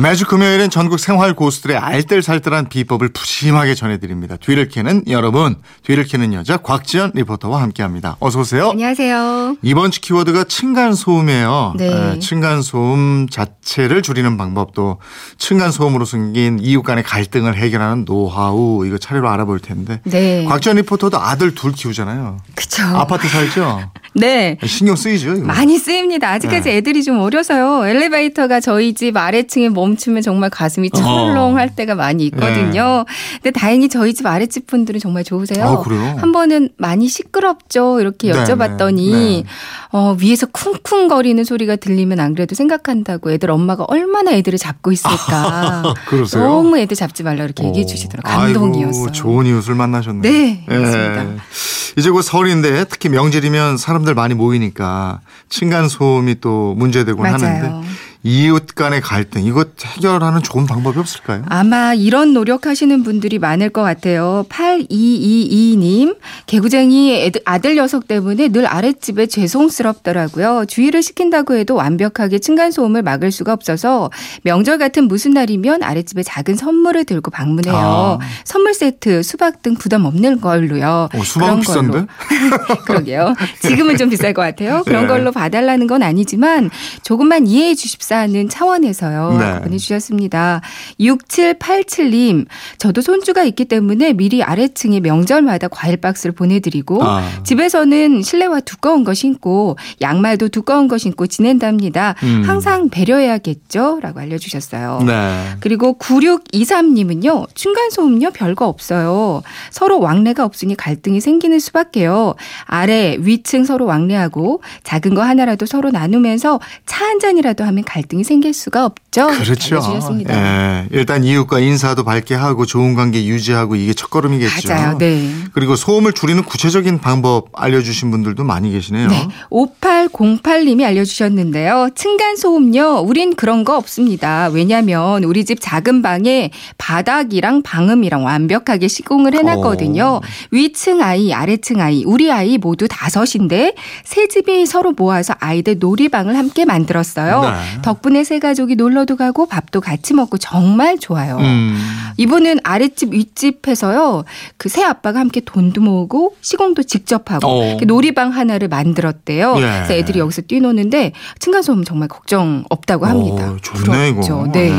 매주 금요일엔 전국 생활 고수들의 알뜰살뜰한 비법을 푸짐하게 전해드립니다. 뒤를 캐는 여러분, 뒤를 캐는 여자 곽지연 리포터와 함께합니다. 어서 오세요. 안녕하세요. 이번 주 키워드가 층간소음이에요. 네. 에, 층간소음 자체를 줄이는 방법도 층간소음으로 생긴 이웃 간의 갈등을 해결하는 노하우 이거 차례로 알아볼 텐데. 네. 곽지연 리포터도 아들 둘 키우잖아요. 그쵸. 아파트 살죠? 네. 신경 쓰이죠? 이거. 많이 쓰입니다. 아직까지 네. 애들이 좀 어려서요. 엘리베이터가 저희 집 아래층에 멈추면 정말 가슴이 철렁할 때가 많이 있거든요. 근데 다행히 저희 집 아랫집 분들은 정말 좋으세요. 아, 그래요? 한 번은 많이 시끄럽죠. 이렇게 네, 여쭤봤더니 네. 어, 위에서 쿵쿵거리는 소리가 들리면 안 그래도 생각한다고 애들 엄마가 얼마나 애들을 잡고 있을까. 그러세요? 너무 애들 잡지 말라 이렇게 얘기해 주시더라고요. 감동이었어요. 아이고, 좋은 이웃을 만나셨네요. 네, 맞습니다. 이제 곧 설인데 특히 명절이면 사람들 많이 모이니까 층간 소음이 또 문제되곤 맞아요. 하는데 이웃 간의 갈등 이거 해결하는 좋은 방법이 없을까요? 아마 이런 노력하시는 분들이 많을 것 같아요. 8222님, 개구쟁이 애들, 아들 녀석 때문에 늘 아랫집에 죄송스럽더라고요. 주의를 시킨다고 해도 완벽하게 층간소음을 막을 수가 없어서 명절 같은 무슨 날이면 아랫집에 작은 선물을 들고 방문해요. 아. 선물 세트, 수박 등 부담 없는 걸로요. 어, 수박은 그런 걸로. 비싼데? 그러게요. 지금은 좀 비쌀 것 같아요. 그런 네. 걸로 봐달라는 건 아니지만 조금만 이해해 주십 사는 차원에서요. 네. 보내주셨습니다. 6787님, 저도 손주가 있기 때문에 미리 아래층에 명절마다 과일 박스를 보내드리고 아. 집에서는 실내화 두꺼운 거 신고 양말도 두꺼운 거 신고 지낸답니다. 음. 항상 배려해야겠죠? 라고 알려주셨어요. 네. 그리고 9623님은요, 층간소음요, 별거 없어요. 서로 왕래가 없으니 갈등이 생기는 수밖에요. 아래, 위층 서로 왕래하고 작은 거 하나라도 서로 나누면서 차 한 잔이라도 하면 갈 등이 생길 수가 없죠. 그렇죠. 예. 일단 이웃과 인사도 밝게 하고 좋은 관계 유지하고 이게 첫걸음이겠죠. 맞아요. 네. 그리고 소음을 줄이는 구체적인 방법 알려주신 분들도 많이 계시네요. 네. 5808님이 알려주셨는데요. 층간소음요. 우린 그런 거 없습니다. 왜냐면 우리 집 작은 방에 바닥이랑 방음이랑 완벽하게 시공을 해놨거든요. 어. 위층 아이, 아래층 아이, 우리 아이 모두 다섯인데 새 집이 서로 모아서 아이들 놀이방을 함께 만들었어요. 네. 덕분에 새 가족이 놀러도 가고 밥도 같이 먹고 정말 좋아요. 음. 이분은 아랫집 윗집에서요. 그 새 아빠가 함께 돈도 모으고 시공도 직접 하고 어. 놀이방 하나를 만들었대요. 예. 그래서 애들이 여기서 뛰노는데 층간소음 정말 걱정 없다고 합니다. 어, 좋네 부럽죠. 이거. 네.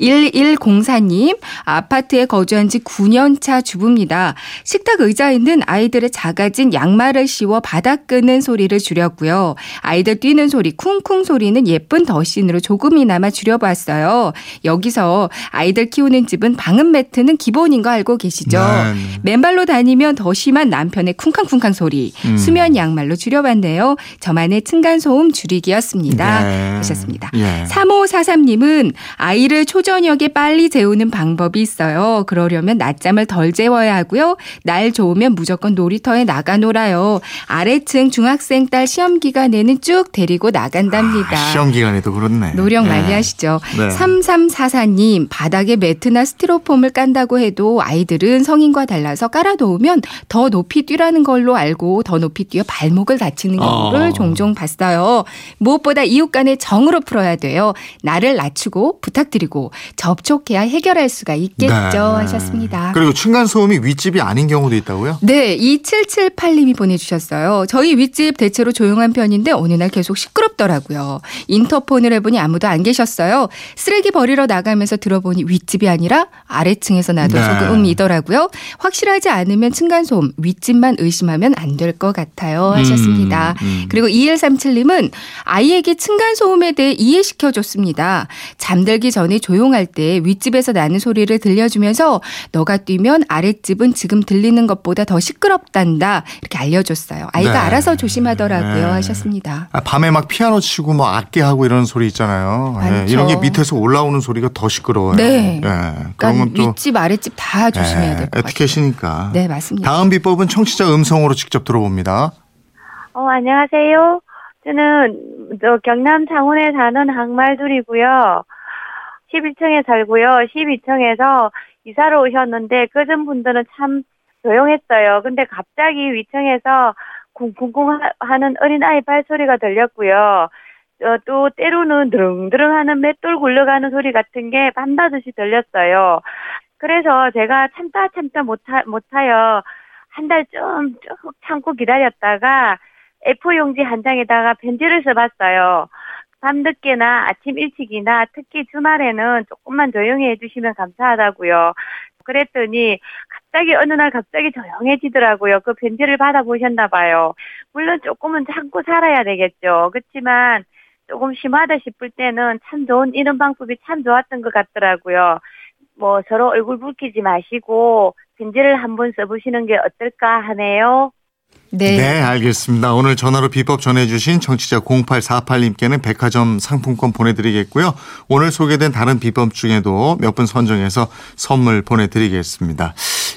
1104님, 아파트에 거주한 지 9년 차 주부입니다. 식탁 의자에 있는 아이들의 작아진 양말을 씌워 바닥 끄는 소리를 줄였고요. 아이들 뛰는 소리, 쿵쿵 소리는 예쁜 더 신으로 조금이나마 줄여봤어요. 여기서 아이들 키우는 집은 방음 매트는 기본인 거 알고 계시죠? 네. 맨발로 다니면 더 심한 남편의 쿵쾅쿵쾅 소리, 음. 수면 양말로 줄여봤네요. 저만의 층간소음 줄이기였습니다. 네. 하셨습니다. 예. 3543님은 아이를 초저녁에 빨리 재우는 방법이 있어요. 그러려면 낮잠을 덜 재워야 하고요. 날 좋으면 무조건 놀이터에 나가 놀아요. 아래층 중학생 딸 시험 기간에는 쭉 데리고 나간답니다. 아, 시험 기간에도 그 렇네. 노력 많이 예. 하시죠. 네. 3344님, 바닥에 매트나 스티로폼을 깐다고 해도 아이들은 성인과 달라서 깔아놓으면 더 높이 뛰라는 걸로 알고 더 높이 뛰어 발목을 다치는 경우를 어. 종종 봤어요. 무엇보다 이웃 간의 정으로 풀어야 돼요. 나를 낮추고 부탁드리고 접촉해야 해결할 수가 있겠죠. 네. 하셨습니다. 그리고 층간 소음이 윗집이 아닌 경우도 있다고요? 네, 2778님이 보내주셨어요. 저희 윗집 대체로 조용한 편인데 어느 날 계속 시끄럽더라고요. 인터폰을 해보니 아무도 안 계셨어요. 쓰레기 버리러 나가면서 들어보니 윗집이 아니라 아래층에서 나도 네. 소음이더라고요. 확실하지 않으면 층간소음, 윗집만 의심하면 안 될 것 같아요. 하셨습니다. 음, 음. 그리고 2137님은 아이에게 층간소음에 대해 이해시켜줬습니다. 잠들기 전에 조용할 때 윗집에서 나는 소리를 들려주면서 너가 뛰면 아랫집은 지금 들리는 것보다 더 시끄럽단다. 이렇게 알려줬어요. 아이가 네. 알아서 조심하더라고요. 네. 하셨습니다. 아, 밤에 막 피아노 치고 뭐 악기 하고 이런 소리 있잖아요. 예. 이런 게 밑에서 올라오는 소리가 더 시끄러워요. 네. 예, 그런 그러니까 건또 윗집 아랫집 다 조심해야 될 것 같아요. 에티켓이니까. 네, 맞습니다. 다음 비법은 청취자 음성으로 직접 들어봅니다. 어, 안녕하세요. 저는 저 경남 창원에 사는 항말둘이고요. 11층에 살고요. 12층에서 이사를 오셨는데 그전 분들은 참 조용했어요. 근데 갑자기 위층에서 쿵쿵쿵 하- 하는 어린아이 발소리가 들렸고요. 어, 또 때로는 드릉드릉 하는 맷돌 굴러가는 소리 같은 게 밤낮없이 들렸어요. 그래서 제가 참다 참다 못하, 못하여 한 달 좀 쭉 참고 기다렸다가 A4 용지 한 장에다가 편지를 써봤어요. 밤늦게나 아침 일찍이나 특히 주말에는 조금만 조용히 해주시면 감사하다고요. 그랬더니 갑자기 어느 날 갑자기 조용해지더라고요. 그 편지를 받아보셨나 봐요. 물론 조금은 참고 살아야 되겠죠. 그렇지만 조금 심하다 싶을 때는 참 좋은 이런 방법이 참 좋았던 것 같더라고요. 뭐 서로 얼굴 붉히지 마시고 편지를 한번 써보시는 게 어떨까 하네요. 네. 네, 알겠습니다. 오늘 전화로 비법 전해주신 청취자 0848님께는 백화점 상품권 보내드리겠고요. 오늘 소개된 다른 비법 중에도 몇 분 선정해서 선물 보내드리겠습니다.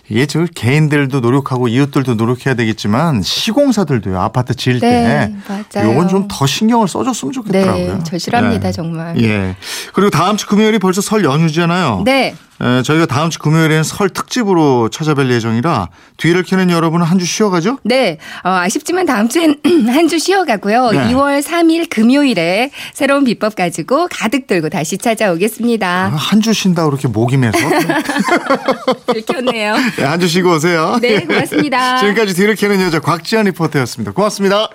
이게 저 개인들도 노력하고 이웃들도 노력해야 되겠지만 시공사들도요 아파트 지을 네, 때 맞아요. 요건 좀 더 신경을 써줬으면 좋겠더라고요. 네, 절실합니다, 네. 정말. 예. 그리고 다음 주 금요일이 벌써 설 연휴잖아요. 네. 에, 저희가 다음 주 금요일에는 설 특집으로 찾아뵐 예정이라 뒤를 캐는 여러분은 한 주 쉬어가죠? 네. 어, 아쉽지만 다음 주엔 한 주 쉬어가고요. 네. 2월 3일 금요일에 새로운 비법 가지고 가득 들고 다시 찾아오겠습니다. 한 주 쉰다 그렇게 목이 메서 들켰네요. 네, 한주 쉬고 오세요. 네, 고맙습니다. 지금까지 뒤를 캐는 여자 곽지연 리포터였습니다. 고맙습니다.